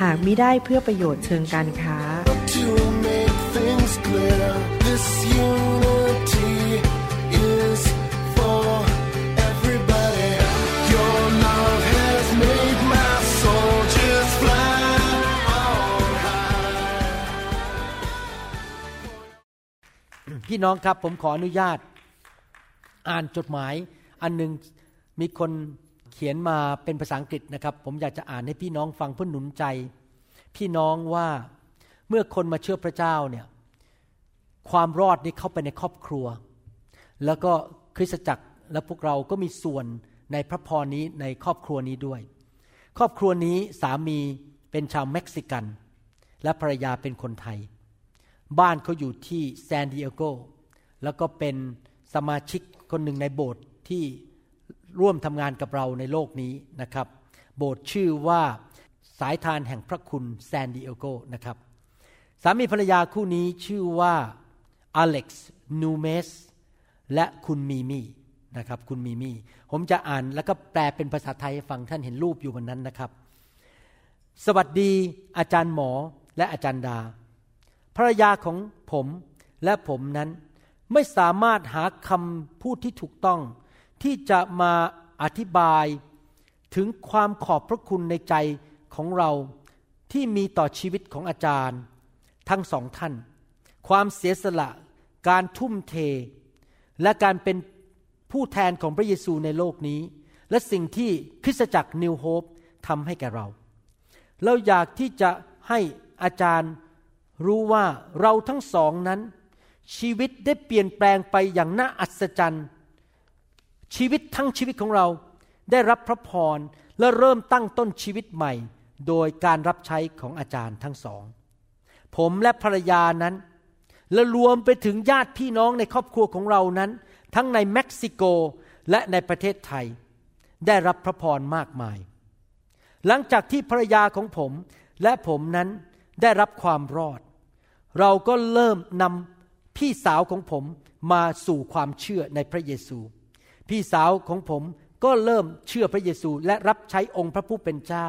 หากมิได้เพื่อประโยชน์เชิงการค้า to make things clear. This unity is for everybody. Your love has made my soldiers fly on high. พี่น้องครับผมขออนุญาต อ่านจดหมาย อันหนึงมีคนเขียนมาเป็นภาษาอังกฤษนะครับ ผมอยากจะอ่านให้พี่น้องฟังเพื่อหนุนใจ พี่น้องว่าเมื่อคนมาเชื่อพระเจ้าเนี่ยความรอดนี่เข้าไปในครอบครัว แล้วก็คริสตจักรและพวกเราก็มีส่วนในพระพรนี้ในครอบครัวนี้ด้วย ครอบครัวนี้สามีเป็นชาวเม็กซิกัน และภรรยาเป็นคนไทย บ้านเขาอยู่ที่ซานดิเอโกแล้วก็เป็นสมาชิกคนหนึ่งในโบสถ์ที่ ร่วมทำงานกับเราในโลกนี้นะครับ โบสถ์ชื่อว่าสายธารแห่งพระคุณแซนดิเอโกนะครับ สามีภรรยาคู่นี้ชื่อว่าอเล็กซ์นูเมสและคุณมีมี่นะครับคุณมีมี่ผมจะอ่านแล้วก็แปลเป็นภาษาไทยให้ฟังท่านเห็นรูปอยู่บนนั้นนะครับ สวัสดีอาจารย์หมอและอาจารย์ดา ภรรยาของผมและผมนั้นไม่สามารถหาคำพูดที่ถูกต้อง ที่จะมาอธิบายถึงความขอบพระคุณในใจของเราที่มีต่อชีวิตของอาจารย์ ทั้งสองท่าน ความเสียสละ การทุ่มเท และการเป็นผู้แทนของพระเยซูในโลกนี้ และสิ่งที่คริสตจักรนิวโฮปทำให้แก่เรา เราอยากที่จะให้อาจารย์รู้ว่าเราทั้งสองนั้น ชีวิตได้เปลี่ยนแปลงไปอย่างน่าอัศจรรย์ ชีวิตทั้งชีวิตของเราได้รับพระพรและเริ่มตั้งต้นชีวิตใหม่ โดยการรับใช้ของอาจารย์ทั้งสอง ผมและภรรยานั้น และรวมไปถึงญาติพี่น้องในครอบครัวของเรานั้น ทั้งในเม็กซิโกและในประเทศไทย ได้รับพระพรมากมาย หลังจากที่ภรรยาของผมและผมนั้นได้รับความรอด เราก็เริ่มนำพี่สาวของผมมาสู่ความเชื่อในพระเยซู พี่สาวของผมก็เริ่มเชื่อพระเยซูและรับใช้องค์พระผู้เป็นเจ้า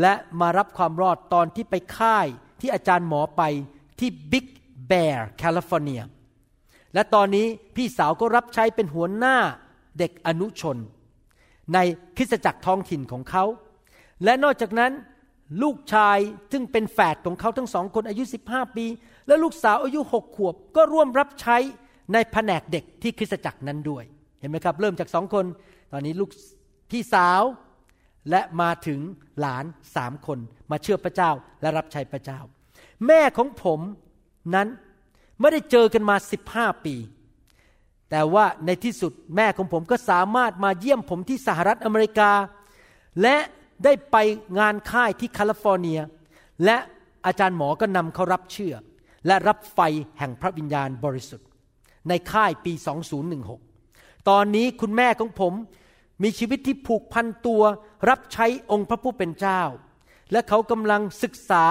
และมารับความรอดตอนที่ไปค่ายที่อาจารย์หมอไปที่บิ๊กแบร์แคลิฟอร์เนียและตอนนี้พี่สาวก็รับใช้เป็นหัวหน้าเด็กอนุชน ในคริสตจักรท้องถิ่นของเขา และนอกจากนั้นลูกชายซึ่งเป็นแฝดของเขาทั้งสองคนอายุ 15 ปี และลูกสาวอายุหกขวบก็ร่วมรับใช้ในแผนกเด็กที่คริสตจักรนั้นด้วย เห็นไหมครับ เริ่มจากสองคน ตอนนี้ลูกพี่สาวและมาถึงหลานสามคน มาเชื่อพระเจ้าและรับใช้พระเจ้า แม่ของผมนั้นไม่ได้เจอกันมา15ปี แต่ว่าในที่สุดแม่ของผมก็สามารถมาเยี่ยมผมที่สหรัฐอเมริกา และได้ไปงานค่ายที่แคลิฟอร์เนีย และอาจารย์หมอก็นำเขารับเชื่อ และรับไฟแห่งพระวิญญาณบริสุทธิ์ ในค่ายปี 2016 ตอนนี้คุณแม่ของผม มีชีวิตที่ผูกพันตัว รับใช้องค์พระผู้เป็นเจ้า และเขากำลังศึกษา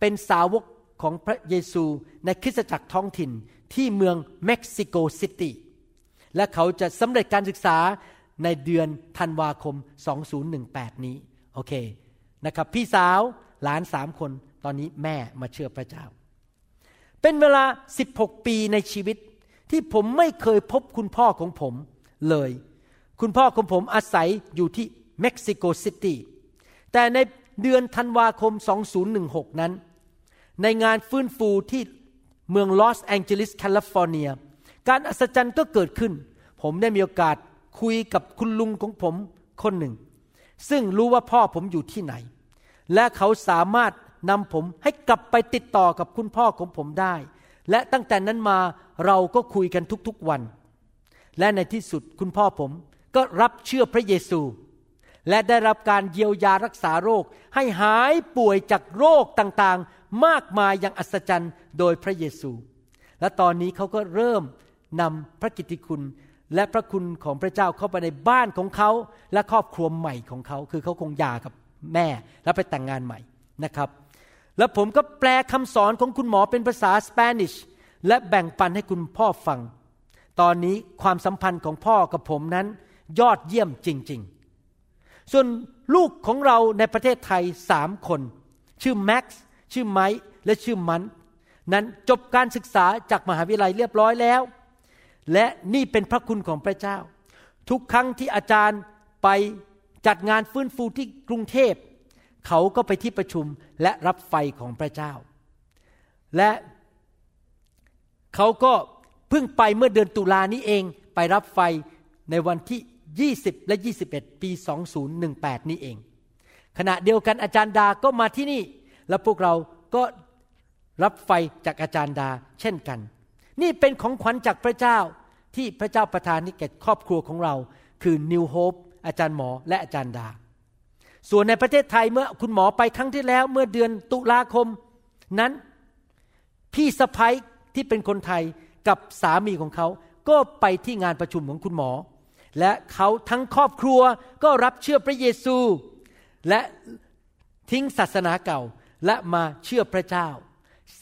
เป็นสาวกของพระเยซูในคริสตจักรท้องถิ่นที่เมืองเม็กซิโกซิตี้และเขาจะสำเร็จการศึกษาในเดือนธันวาคม 2018 นี้ โอเคนะครับ พี่สาวหลานสามคนตอนนี้แม่มาเชื่อพระเจ้า เป็นเวลา 16 ปีในชีวิตที่ผมไม่เคยพบคุณพ่อของผม เลย คุณพ่อของผมอาศัยอยู่ที่เม็กซิโกซิตี้แต่ในเดือนธันวาคม 2016 นั้น ในงานฟื้นฟูที่เมืองลอสแองเจลิสแคลิฟอร์เนีย การอัศจรรย์ก็เกิดขึ้น ผมได้มีโอกาสคุยกับคุณลุงของผมคนหนึ่ง ซึ่งรู้ว่าพ่อผมอยู่ที่ไหน และเขาสามารถนำผมให้กลับไปติดต่อกับคุณพ่อของผมได้ และตั้งแต่นั้นมาเราก็คุยกันทุกๆวัน และในที่สุดคุณพ่อผมก็รับเชื่อพระเยซู และได้รับการเยียวยารักษาโรค ให้หายป่วยจากโรคต่างๆ มากมายอย่างอัศจรรย์โดยพระเยซู และตอนนี้เขาก็เริ่มนำพระกิตติคุณและพระคุณของพระเจ้าเข้าไปในบ้านของเขาและครอบครัวใหม่ของเขา คือเขาคงหย่ากับแม่แล้วไปแต่งงานใหม่นะครับ แล้วผมก็แปลคำสอนของคุณหมอเป็นภาษาสเปนิชและแบ่งปันให้คุณพ่อฟัง ตอนนี้ความสัมพันธ์ของพ่อกับผมนั้นยอดเยี่ยมจริง ๆ ส่วนลูกของเราในประเทศไทยสามคน ชื่อแม็กซ์ชื่อไมค์และชื่อมันนั้นจบการศึกษาจากมหาวิทยาลัยเรียบร้อยแล้ว และนี่เป็นพระคุณของพระเจ้า ทุกครั้งที่อาจารย์ไปจัดงานฟื้นฟูที่กรุงเทพ เขาก็ไปที่ประชุมและรับไฟของพระเจ้า และเขาก็ เพิ่งไปเมื่อเดือนตุลานี้เองไปรับไฟในวันที่ 20 และ 21 ปี 2018 นี้เอง ขณะเดียวกันอาจารย์ดาก็มาที่นี่ แล้วพวกเราก็รับไฟจากอาจารย์ดาเช่นกัน นี่เป็นของขวัญจากพระเจ้าที่พระเจ้าประทานให้แก่ครอบครัวของเรา คือ New Hope อาจารย์หมอและอาจารย์ดา ส่วนในประเทศไทยเมื่อคุณหมอไปครั้งที่แล้ว เมื่อเดือนตุลาคมนั้นพี่สะพ้ยที่เป็นคนไทย กับสามีของเขาก็ไปที่งานประชุมของคุณหมอ และเขาทั้งครอบครัวก็รับเชื่อพระเยซู และทิ้งศาสนาเก่าและมาเชื่อพระเจ้า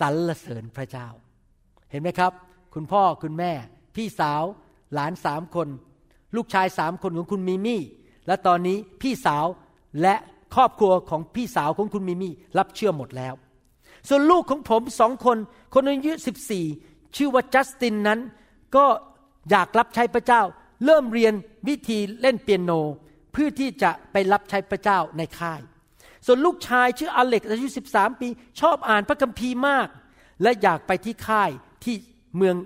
สรรเสริญพระเจ้า เห็นไหมครับ คุณพ่อคุณแม่ พี่สาวหลานสามคน ลูกชายสามคนของคุณมิมี่ และตอนนี้พี่สาวและครอบครัวของพี่สาวของคุณมิมี่ รับเชื่อหมดแล้ว ส่วนลูกของผมสองคน คนอายุสิบสี่ ชื่อว่าจัสตินนั้น ก็อยากรับใช้พระเจ้า เริ่มเรียนวิธีเล่นเปียโนเพื่อที่จะไปรับใช้พระเจ้าในค่าย ส่วนลูกชายชื่ออเล็กอายุ 13 ปี ชอบอ่านพระคัมภีร์มาก และอยากไปที่ค่ายที่เมือง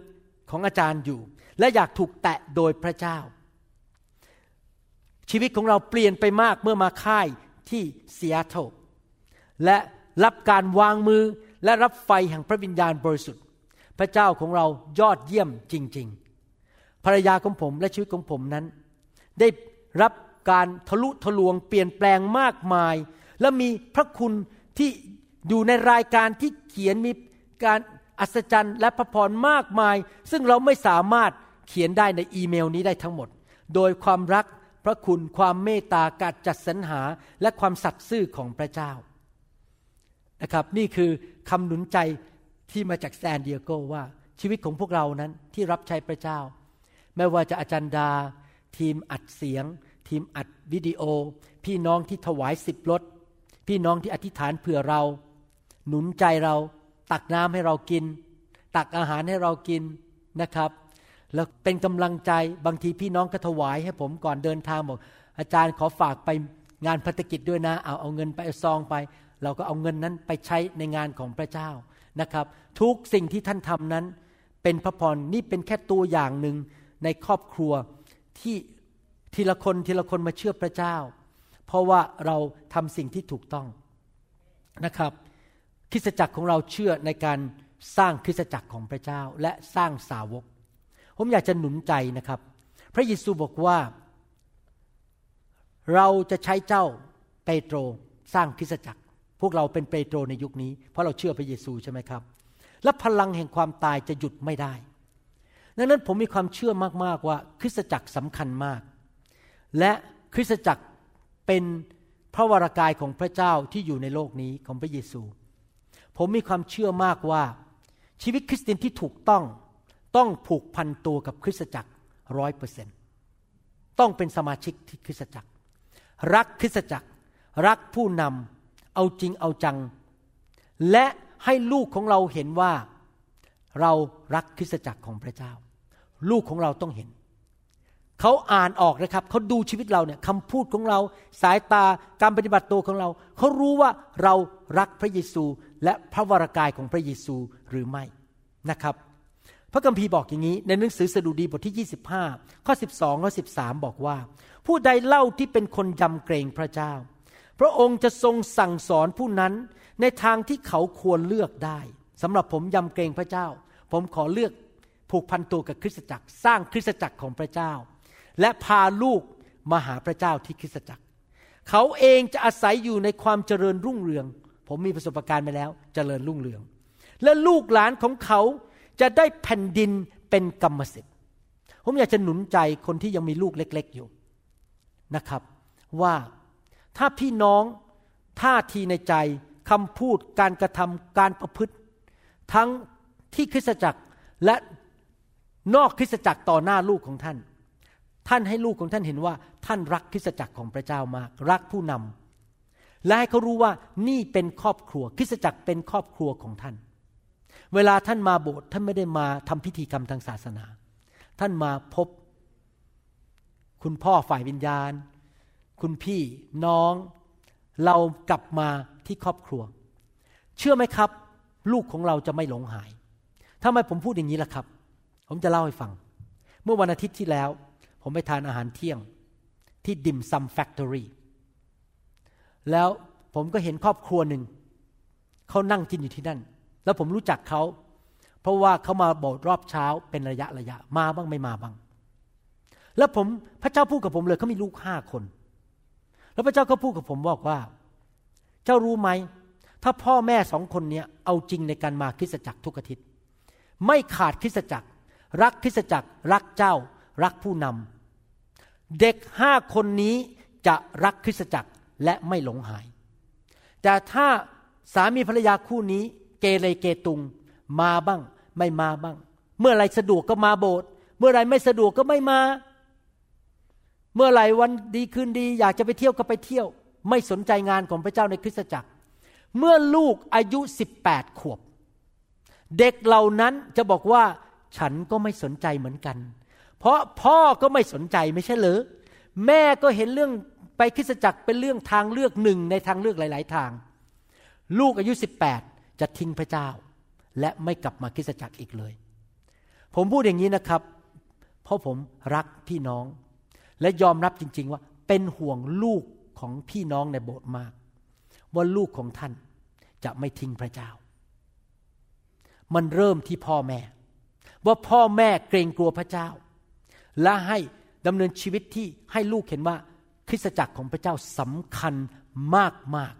ของอาจารย์อยู่ และอยากถูกแตะโดยพระเจ้า ชีวิตของเราเปลี่ยนไปมากเมื่อมาค่ายที่เซีแอตและรับการวางมือและรับไฟแห่งพระวิญญาณบริสุทธิ์ พระเจ้าของเรายอดเยี่ยมจริง ๆ ภรรยาของผมและชีวิตของผมนั้น ได้รับการทะลุทะลวงเปลี่ยนแปลงมากมาย และมีพระคุณที่อยู่ในรายการที่เขียนมีการอัศจรรย์และพระพรมากมาย ซึ่งเราไม่สามารถเขียนได้ในอีเมลนี้ได้ทั้งหมด โดยความรักพระคุณความเมตตาการจัดสรรหาและความสัตย์ซื่อของพระเจ้านะครับนี่คือคำหนุนใจ ที่มาจากแซนเดียโกว่าชีวิตของพวกเรานั้นที่รับใช้พระเจ้า ไม่ว่าจะอาจารย์ดา ทีมอัดเสียง ทีมอัดวิดีโอ พี่น้องที่ถวายสิบรถ พี่น้องที่อธิษฐานเผื่อเรา หนุนใจเรา ตักน้ำให้เรากิน ตักอาหารให้เรากินนะครับแล้วเป็นกำลังใจบางทีพี่น้องก็ถวายให้ผมก่อนเดินทางบอกอาจารย์ขอฝากไปงานพัฒกิจด้วยนะ เอาเอาเงินไปเอาซองไป เราก็เอาเงินนั้นไปใช้ในงานของพระเจ้า นะครับ ทุกสิ่งที่ท่านทำนั้น เป็นพระพรนี่เป็นแค่ตัวอย่างหนึ่งในครอบครัวที่ทีละคนทีละคนมาเชื่อพระเจ้า เพราะว่าเราทำสิ่งที่ถูกต้องนะครับคริสตจักรของเราเชื่อในการสร้างคริสตจักรของพระเจ้าและสร้างสาวก ผมอยากจะหนุนใจนะครับ พระเยซูบอกว่า เราจะใช้เจ้าเปโตรสร้างคริสตจักร พวกเราเป็นเปโตรในยุคนี้ เพราะเราเชื่อพระเยซูใช่ไหมครับ และพลังแห่งความตายจะหยุดไม่ได้ ดังนั้นผมมีความเชื่อมากๆว่า คริสตจักรสำคัญมาก และคริสตจักรเป็นพระวรากายของพระเจ้าที่อยู่ในโลกนี้ของพระเยซู ผมมีความเชื่อมากว่า ชีวิตคริสเตียนที่ถูกต้องต้องผูกพันตัวกับคริสตจักรร้อยเปอร์เซ็นต้องเป็นสมาชิกที่คริสตจักร รักคริสตจักร รักผู้นำ เอาจริงเอาจัง และให้ลูกของเราเห็นว่าเรารักคริสตจักรของพระเจ้า ลูกของเราต้องเห็น เขาอ่านออกนะครับ เขาดูชีวิตเราเนี่ยคำพูดของเรา สายตาการปฏิบัติตัวของเรา เขารู้ว่าเรารักพระเยซูและพระวรากายของพระเยซูหรือไม่นะครับ พระคัมภีร์บอกอย่างนี้ ในหนังสือสดุดีบทที่ 25 ข้อ 12ข้อ13 บอกว่า ผู้ใดเล่าที่เป็นคนยำเกรงพระเจ้า พระองค์จะทรงสั่งสอนผู้นั้นในทางที่เขาควรเลือกได้สำหรับผมยำเกรงพระเจ้า ผมขอเลือกผูกพันตัวกับคริสตจักร สร้างคริสตจักรของพระเจ้า และพาลูกมาหาพระเจ้าที่คริสตจักร เขาเองจะอาศัยอยู่ในความเจริญรุ่งเรือง ผมมีประสบการณ์มาแล้ว เจริญรุ่งเรือง และลูกหลานของเขาจะได้แผ่นดินเป็นกรรมสิทธิ์ผมอยากจะหนุนใจคนที่ยังมีลูกเล็ก ๆอยู่นะครับ ว่า ถ้าพี่น้องท่าทีในใจคำพูดการกระทำการประพฤติ ทั้งที่คริสตจักรและนอกคริสตจักรต่อหน้าลูกของท่าน ท่านให้ลูกของท่านเห็นว่า ท่านรักคริสตจักรของพระเจ้ามาก รักผู้นำและให้เขารู้ว่านี่เป็นครอบครัวคริสตจักรเป็นครอบครัวของท่าน เวลาท่านมาโบสถ์ท่านไม่ได้มาทำพิธีกรรมทางศาสนา ท่านมาพบ คุณพ่อฝ่ายวิญญาณ คุณพี่น้องเรากลับมาที่ครอบครัว เชื่อไหมครับ ลูกของเราจะไม่หลงหายทำไมผมพูดอย่างนี้ล่ะครับ ผมจะเล่าให้ฟัง เมื่อวันอาทิตย์ที่แล้ว ผมไปทานอาหารเที่ยงที่ดิมซัมแฟคทอรี่แล้วผมก็เห็นครอบครัวหนึ่ง เขานั่งกินอยู่ที่นั่น แล้วผมรู้จักเขา เพราะว่าเขามาโบสถ์รอบเช้าเป็นระยะระยะมาบ้างไม่มาบ้าง แล้วผมพระเจ้าพูดกับผมเลยเขามีลูกห้าคน แล้วพระเจ้าก็พูดกับผมบอกว่า เจ้ารู้ไหม ถ้าพ่อแม่สองคนนี้เอาจริงในการมาคริสตจักรทุกอาทิตย์ ไม่ขาดคริสตจักร รักคริสตจักร รักเจ้า รักผู้นำเด็กห้าคนนี้จะรักคริสตจักรและไม่หลงหาย แต่ถ้าสามีภรรยาคู่นี้ เกเรเกตุง มาบ้าง ไม่มาบ้าง เมื่อไรสะดวกก็มาโบสถ์เมื่อไรไม่สะดวกก็ไม่มา เมื่อไรวันดีคืนดี อยากจะไปเที่ยวก็ไปเที่ยว ไม่สนใจงานของพระเจ้าในคริสตจักร เมื่อลูกอายุสิบแปดขวบ เด็กเหล่านั้นจะบอกว่าฉันก็ไม่สนใจเหมือนกัน เพราะพ่อก็ไม่สนใจไม่ใช่เหรอแม่ก็เห็นเรื่องไปคริสตจักรเป็นเรื่องทางเลือกหนึ่งในทางเลือกหลาย ๆ ทาง ลูกอายุ 18 จะทิ้งพระเจ้า และไม่กลับมาคริสตจักรอีกเลย ผมพูดอย่างนี้นะครับ เพราะผมรักพี่น้อง และยอมรับจริง ๆ ว่าเป็นห่วงลูกของพี่น้องในโบสถ์มาก ว่าลูกของท่านจะไม่ทิ้งพระเจ้า มันเริ่มที่พ่อแม่ ว่าพ่อแม่เกรงกลัวพระเจ้า และให้ดำเนินชีวิตที่ให้ลูกเห็นว่าคริสตจักรของพระเจ้าสำคัญมากมาก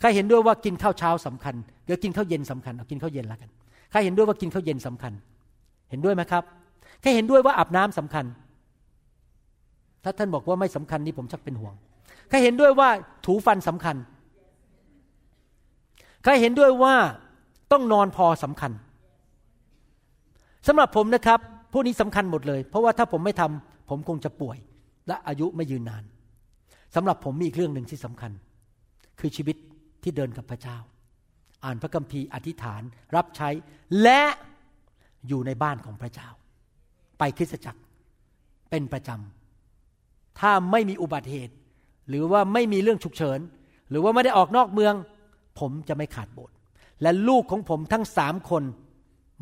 ใครเห็นด้วยว่ากินข้าวเช้าสำคัญเดี๋ยวกินข้าวเย็นสำคัญเอากินข้าวเย็นละกันใครเห็นด้วยว่ากินข้าวเย็นสำคัญ เห็นด้วยไหมครับใครเห็นด้วยว่าอาบน้ำสำคัญ ถ้าท่านบอกว่าไม่สำคัญนี่ผมชักเป็นห่วงใครเห็นด้วยว่าถูฟันสำคัญใครเห็นด้วยว่าต้องนอนพอสำคัญสำหรับผมนะครับ พวกนี้สำคัญหมดเลย เพราะว่าถ้าผมไม่ทำผมคงจะป่วย และอายุไม่ยืนนานสำหรับผมมีอีกเรื่องหนึ่งที่สำคัญ คือชีวิตที่เดินกับพระเจ้า อ่านพระคัมภีร์อธิษฐาน รับใช้และอยู่ในบ้านของพระเจ้า ไปคริสตจักรเป็นประจำ ถ้าไม่มีอุบัติเหตุ หรือว่าไม่มีเรื่องฉุกเฉิน หรือว่าไม่ได้ออกนอกเมือง ผมจะไม่ขาดโบสถ์และลูกของผมทั้งสามคน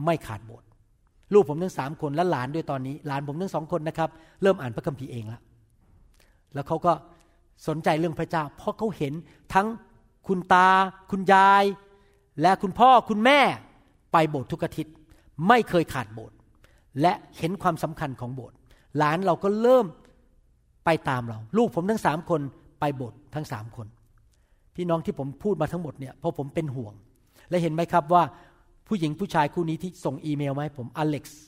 ไม่ขาดโบสถ์ลูกผมทั้งสามคนและหลานด้วยตอนนี้ หลานผมทั้งสองคนนะครับ เริ่มอ่านพระคัมภีร์เองแล้วแล้วเขาก็สนใจเรื่องพระเจ้า เพราะเขาเห็นทั้งคุณตา คุณยาย และคุณพ่อคุณแม่ไปโบสถ์ทุกอาทิตย์ ไม่เคยขาดโบสถ์และเห็นความสำคัญของโบสถ์หลานเราก็เริ่ม ไปตามเรา ลูกผมทั้งสามคนไปโบสถ์ทั้งสามคน พี่น้องที่ผมพูดมาทั้งหมดเนี่ยเพราะผมเป็นห่วง และเห็นไหมครับว่าผู้หญิงผู้ชายคู่นี้ที่ส่งอีเมลมาให้ผมอเล็กซ์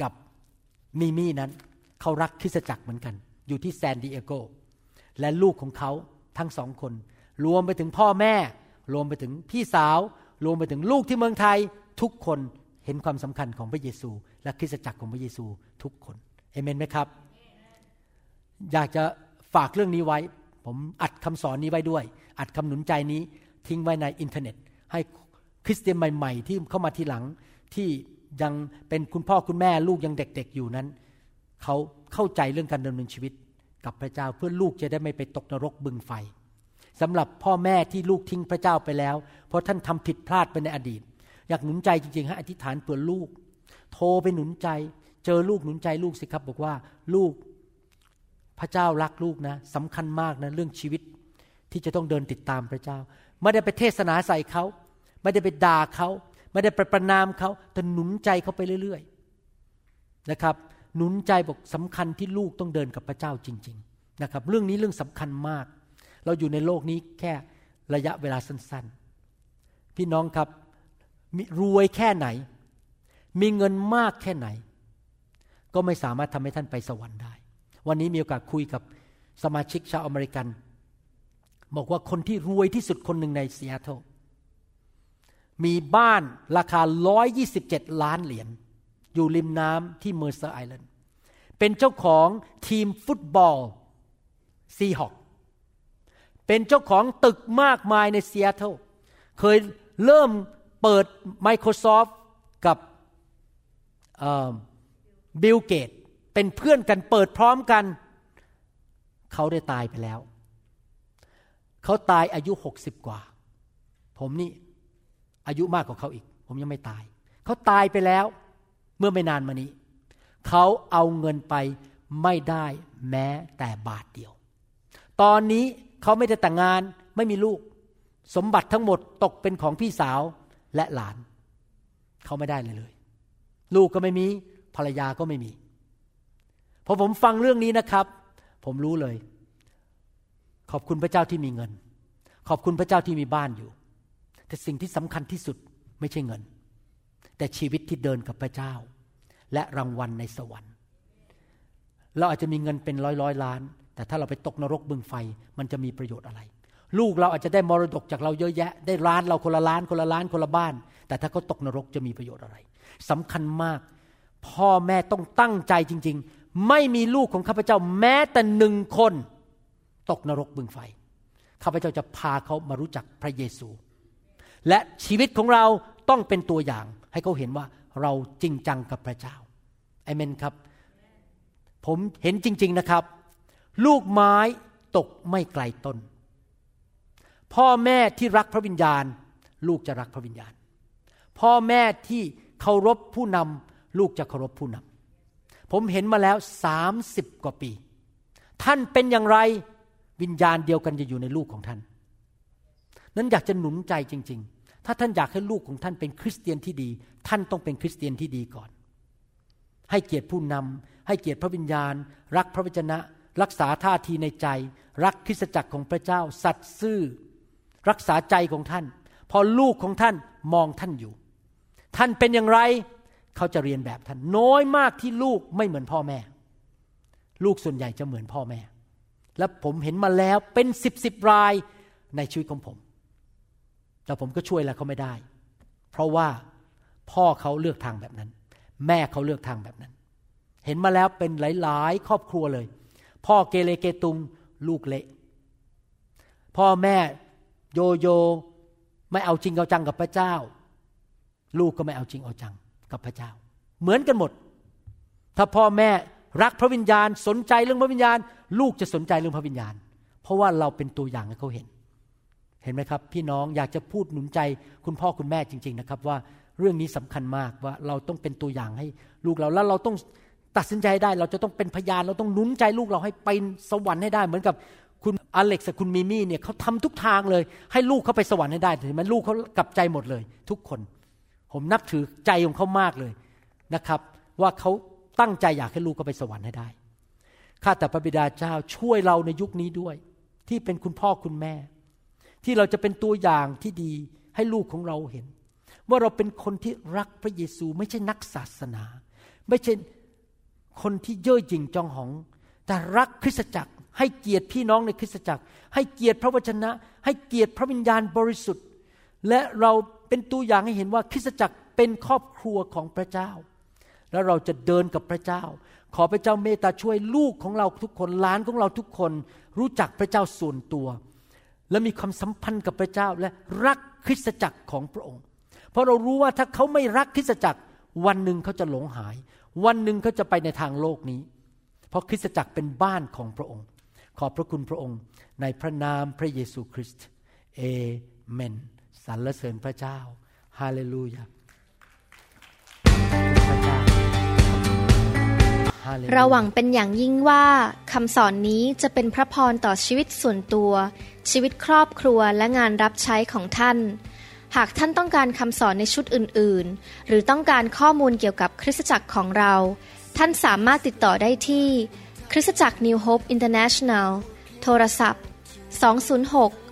กับมิมี่นั้นเขารักคริสตจักรเหมือนกัน อยู่ที่แซนดิเอโกและลูกของเขาทั้งสองคน รวมไปถึงพ่อแม่ รวมไปถึงพี่สาว รวมไปถึงลูกที่เมืองไทย ทุกคนเห็นความสำคัญของพระเยซู และคริสตจักรของพระเยซูทุกคนเอเมนไหมครับ อยากจะฝากเรื่องนี้ไว้ ผมอัดคำสอนนี้ไว้ด้วย อัดคำหนุนใจนี้ทิ้งไว้ในอินเทอร์เน็ต ให้คริสเตียนใหม่ๆ ที่เข้ามาทีหลังที่ยังเป็นคุณพ่อคุณแม่ลูกยังเด็ก ๆ อยู่นั้น เขาเข้าใจเรื่องการดำเนินชีวิตกับพระเจ้าเพื่อลูกจะได้ไม่ไปตกนรกบึงไฟสำหรับพ่อแม่ที่ลูกทิ้งพระเจ้าไปแล้ว เพราะท่านทำผิดพลาดไปในอดีต อยากหนุนใจจริงๆให้อธิษฐานเผื่อลูก โทรไปหนุนใจ เจอลูกหนุนใจลูกสิครับบอกว่าลูก พระเจ้ารักลูกนะสำคัญมากนะเรื่องชีวิตที่จะต้องเดินติดตามพระเจ้า ไม่ได้ไปเทศนาใส่เขา ไม่ได้ไปด่าเขา ไม่ได้ไปประนามเขาแต่หนุนใจเขาไปเรื่อยๆนะครับ หนุนใจบอกสำคัญที่ลูกต้องเดินกับพระเจ้าจริง ๆ นะครับ เรื่องนี้เรื่องสำคัญมาก เราอยู่ในโลกนี้แค่ระยะเวลาสั้นๆ พี่น้องครับมีรวยแค่ไหน มีเงินมากแค่ไหน ก็ไม่สามารถทำให้ท่านไปสวรรค์ได้ วันนี้มีโอกาสคุยกับสมาชิกชาวอเมริกัน บอกว่าคนที่รวยที่สุดคนหนึ่งในซีแอตเทิลมีบ้านราคา 127 ล้านเหรียญอยู่ริมน้ำที่เมอร์เซอร์ไอแลนด์เป็นเจ้าของทีมฟุตบอล Seahawk เป็นเจ้าของตึกมากมายในซีแอตเทิลเคยเริ่มเปิด Microsoft กับบิลเกต เป็นเพื่อนกันเปิดพร้อมกัน เขาได้ตายไปแล้ว เขาตายอายุหกสิบกว่า ผมนี่อายุมากกว่าเขาอีก ผมยังไม่ตาย เขาตายไปแล้วเมื่อไม่นานมานี้ เขาเอาเงินไปไม่ได้แม้แต่บาทเดียว ตอนนี้เขาไม่ได้แต่งงานไม่มีลูก สมบัติทั้งหมดตกเป็นของพี่สาวและหลาน เขาไม่ได้เลยเลย ลูกก็ไม่มีภรรยาก็ไม่มี พอผมฟังเรื่องนี้นะครับ ผมรู้เลย ขอบคุณพระเจ้าที่มีเงิน ขอบคุณพระเจ้าที่มีบ้านอยู่ แต่สิ่งที่สำคัญที่สุดไม่ใช่เงิน แต่ชีวิตที่เดินกับพระเจ้า และรางวัลในสวรรค์ เราอาจจะมีเงินเป็นร้อยร้อยล้าน แต่ถ้าเราไปตกนรกบึงไฟมันจะมีประโยชน์อะไร ลูกเราอาจจะได้มรดกจากเราเยอะแยะ ได้ล้านเราคนละล้านคนละล้านคนละบ้าน แต่ถ้าเขาตกนรกจะมีประโยชน์อะไรสำคัญมาก พ่อแม่ต้องตั้งใจจริง ๆ ไม่มีลูกของข้าพเจ้าแม้แต่หนึ่งคน ตกนรกบึงไฟข้าพเจ้าจะพาเขามารู้จักพระเยซู และชีวิตของเราต้องเป็นตัวอย่าง ให้เขาเห็นว่าเราจริงจังกับพระเจ้าเอเมนครับ ผมเห็นจริง ๆนะครับ ลูกไม้ตกไม่ไกลต้น พ่อแม่ที่รักพระวิญญาณ ลูกจะรักพระวิญญาณ พ่อแม่ที่เคารพผู้นำลูกจะเคารพผู้นำ ผมเห็นมาแล้วสามสิบกว่าปี ท่านเป็นอย่างไรวิญญาณเดียวกันจะอยู่ในลูกของท่าน นั้นอยากจะหนุนใจจริง ๆ ถ้าท่านอยากให้ลูกของท่านเป็นคริสเตียนที่ดี ท่านต้องเป็นคริสเตียนที่ดีก่อน ให้เกียรติผู้นำให้เกียรติพระวิญญาณ รักพระวจนะ รักษาท่าทีในใจ รักคริสตจักรของพระเจ้า สัตย์ซื่อ รักษาใจของท่าน พอลูกของท่านมองท่านอยู่ ท่านเป็นอย่างไร เขาจะเรียนแบบท่านน้อยมากที่ลูกไม่เหมือนพ่อแม่ ลูกส่วนใหญ่จะเหมือนพ่อแม่ และผมเห็นมาแล้วเป็นสิบสิบรายในชีวิตของผม แต่ผมก็ช่วยอะไรเขาไม่ได้ เพราะว่าพ่อเขาเลือกทางแบบนั้น แม่เขาเลือกทางแบบนั้น เห็นมาแล้วเป็นหลาย ๆ ครอบครัวเลย พ่อเกเรเกตุงลูกเละพ่อแม่โยโยไม่เอาจริงเอาจังกับพระเจ้า ลูกก็ไม่เอาจริงเอาจัง กับพระเจ้า เหมือนกันหมด ถ้าพ่อแม่รักพระวิญญาณ สนใจเรื่องพระวิญญาณ ลูกจะสนใจเรื่องพระวิญญาณ เพราะว่าเราเป็นตัวอย่างให้เขาเห็น เห็นไหมครับ พี่น้องอยากจะพูดหนุนใจคุณพ่อคุณแม่จริง ๆนะครับ ว่าเรื่องนี้สำคัญมากว่าเราต้องเป็นตัวอย่างให้ลูกเราแล้วเราต้องตัดสินใจได้ เราจะต้องเป็นพยานเราต้องหนุนใจลูกเราให้ไปสวรรค์ให้ได้ เหมือนกับคุณอเล็กซ์กับคุณมิมี่เนี่ยเขาทำทุกทางเลย ให้ลูกเขาไปสวรรค์ให้ได้ถึงแม้ลูกเขากลับใจหมดเลย ทุกคน ผมนับถือใจของเขามากเลยนะครับ ว่าเขาตั้งใจอยากให้ลูกเขาไปสวรรค์ให้ได้ข้าแต่พระบิดาเจ้าช่วยเราในยุคนี้ด้วย ที่เป็นคุณพ่อคุณแม่ ที่เราจะเป็นตัวอย่างที่ดีให้ลูกของเราเห็น ว่าเราเป็นคนที่รักพระเยซูไม่ใช่นักศาสนา ไม่ใช่คนที่เย่อหยิ่งจองหอง แต่รักคริสตจักร ให้เกียรติพี่น้องในคริสตจักร ให้เกียรติพระวจนะ ให้เกียรติพระวิญญาณบริสุทธิ์ และเรา เป็นตัวอย่างให้เห็นว่าคริสตจักรเป็นครอบครัวของพระเจ้า แล้วเราจะเดินกับพระเจ้า ขอพระเจ้าเมตตาช่วยลูกของเราทุกคนหลานของเราทุกคน รู้จักพระเจ้าส่วนตัว และมีความสัมพันธ์กับพระเจ้าและรักคริสตจักรของพระองค์ เพราะเรารู้ว่าถ้าเขาไม่รักคริสตจักร วันหนึ่งเขาจะหลงหาย วันหนึ่งเขาจะไปในทางโลกนี้ เพราะคริสตจักรเป็นบ้านของพระองค์ ขอบพระคุณพระองค์ในพระนามพระเยซูคริสต์เอเมน สรรเสริญพระเจ้าฮาเลลูยาระเจ้า ฮาเลลูยาเราหวังเป็นอย่างยิ่งว่าคำสอนนี้จะเป็นพระพรต่อชีวิตส่วนตัว ชีวิตครอบครัวและงานรับใช้ของท่าน หากท่านต้องการคำสอนในชุดอื่น ๆ หรือต้องการข้อมูลเกี่ยวกับคริสตจักรของเรา ท่านสามารถติดต่อได้ที่ คริสตจักร New Hope International โทรศัพท์ 206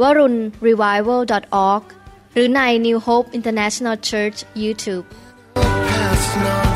www.warunrevival.org หรือใน New Hope International Church YouTube past now